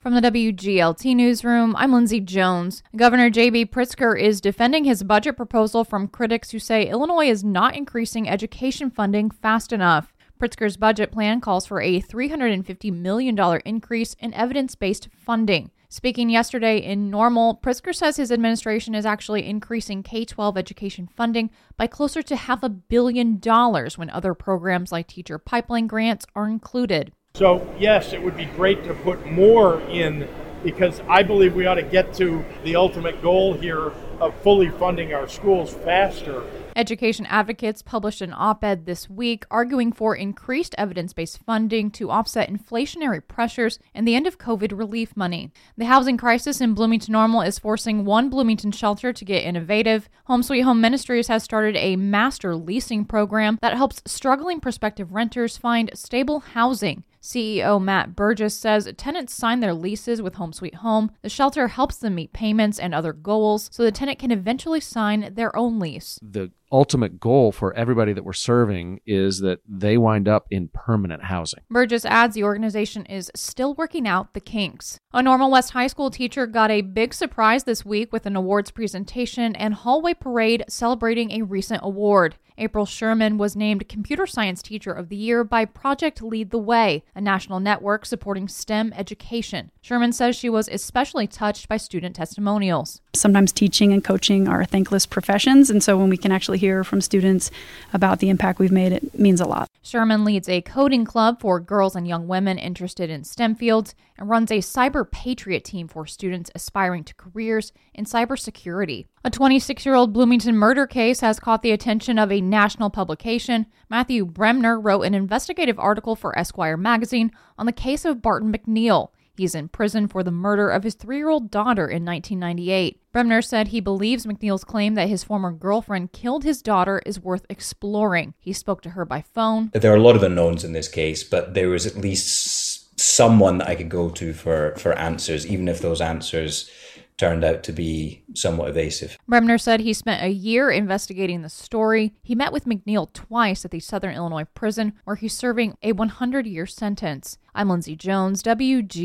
From the WGLT newsroom, I'm Lindsay Jones. Governor J.B. Pritzker is defending his budget proposal from critics who say Illinois is not increasing education funding fast enough. Pritzker's budget plan calls for a $350 million increase in evidence based funding. Speaking yesterday in Normal, Pritzker says his administration is actually increasing K 12 education funding by closer to half a billion dollars when other programs like teacher pipeline grants are included. So, yes, it would be great to put more in because I believe we ought to get to the ultimate goal here of fully funding our schools faster. Education advocates published an op ed this week arguing for increased evidence based funding to offset inflationary pressures and the end of COVID relief money. The housing crisis in Bloomington Normal is forcing one Bloomington shelter to get innovative. Home Sweet Home Ministries has started a master leasing program that helps struggling prospective renters find stable housing. CEO Matt Burgess says tenants sign their leases with Home Sweet Home. The shelter helps them meet payments and other goals so the tenant can eventually sign their own lease. The ultimate goal for everybody that we're serving is that they wind up in permanent housing. Burgess adds the organization is still working out the kinks. A Normal West High School teacher got a big surprise this week with an awards presentation and hallway parade celebrating a recent award. April Sherman was named Computer Science Teacher of the Year by Project Lead the Way, a national network supporting STEM education. Sherman says she was especially touched by student testimonials. Sometimes teaching and coaching are thankless professions, and so when we can actually hear from students about the impact we've made, it means a lot. Sherman leads a coding club for girls and young women interested in STEM fields and runs a cyber patriot team for students aspiring to careers in cybersecurity. A 26 year old Bloomington murder case has caught the attention of a national publication. Matthew Bremner wrote an investigative article for Esquire magazine on the case of Barton McNeil. He's in prison for the murder of his three year old daughter in 1998. Bremner said he believes McNeil's claim that his former girlfriend killed his daughter is worth exploring. He spoke to her by phone. There are a lot of unknowns in this case, but there was at least someone that I could go to for, for answers, even if those answers turned out to be somewhat evasive. Bremner said he spent a year investigating the story. He met with McNeil twice at the Southern Illinois prison, where he's serving a 100 year sentence. I'm Lindsay Jones, WGL.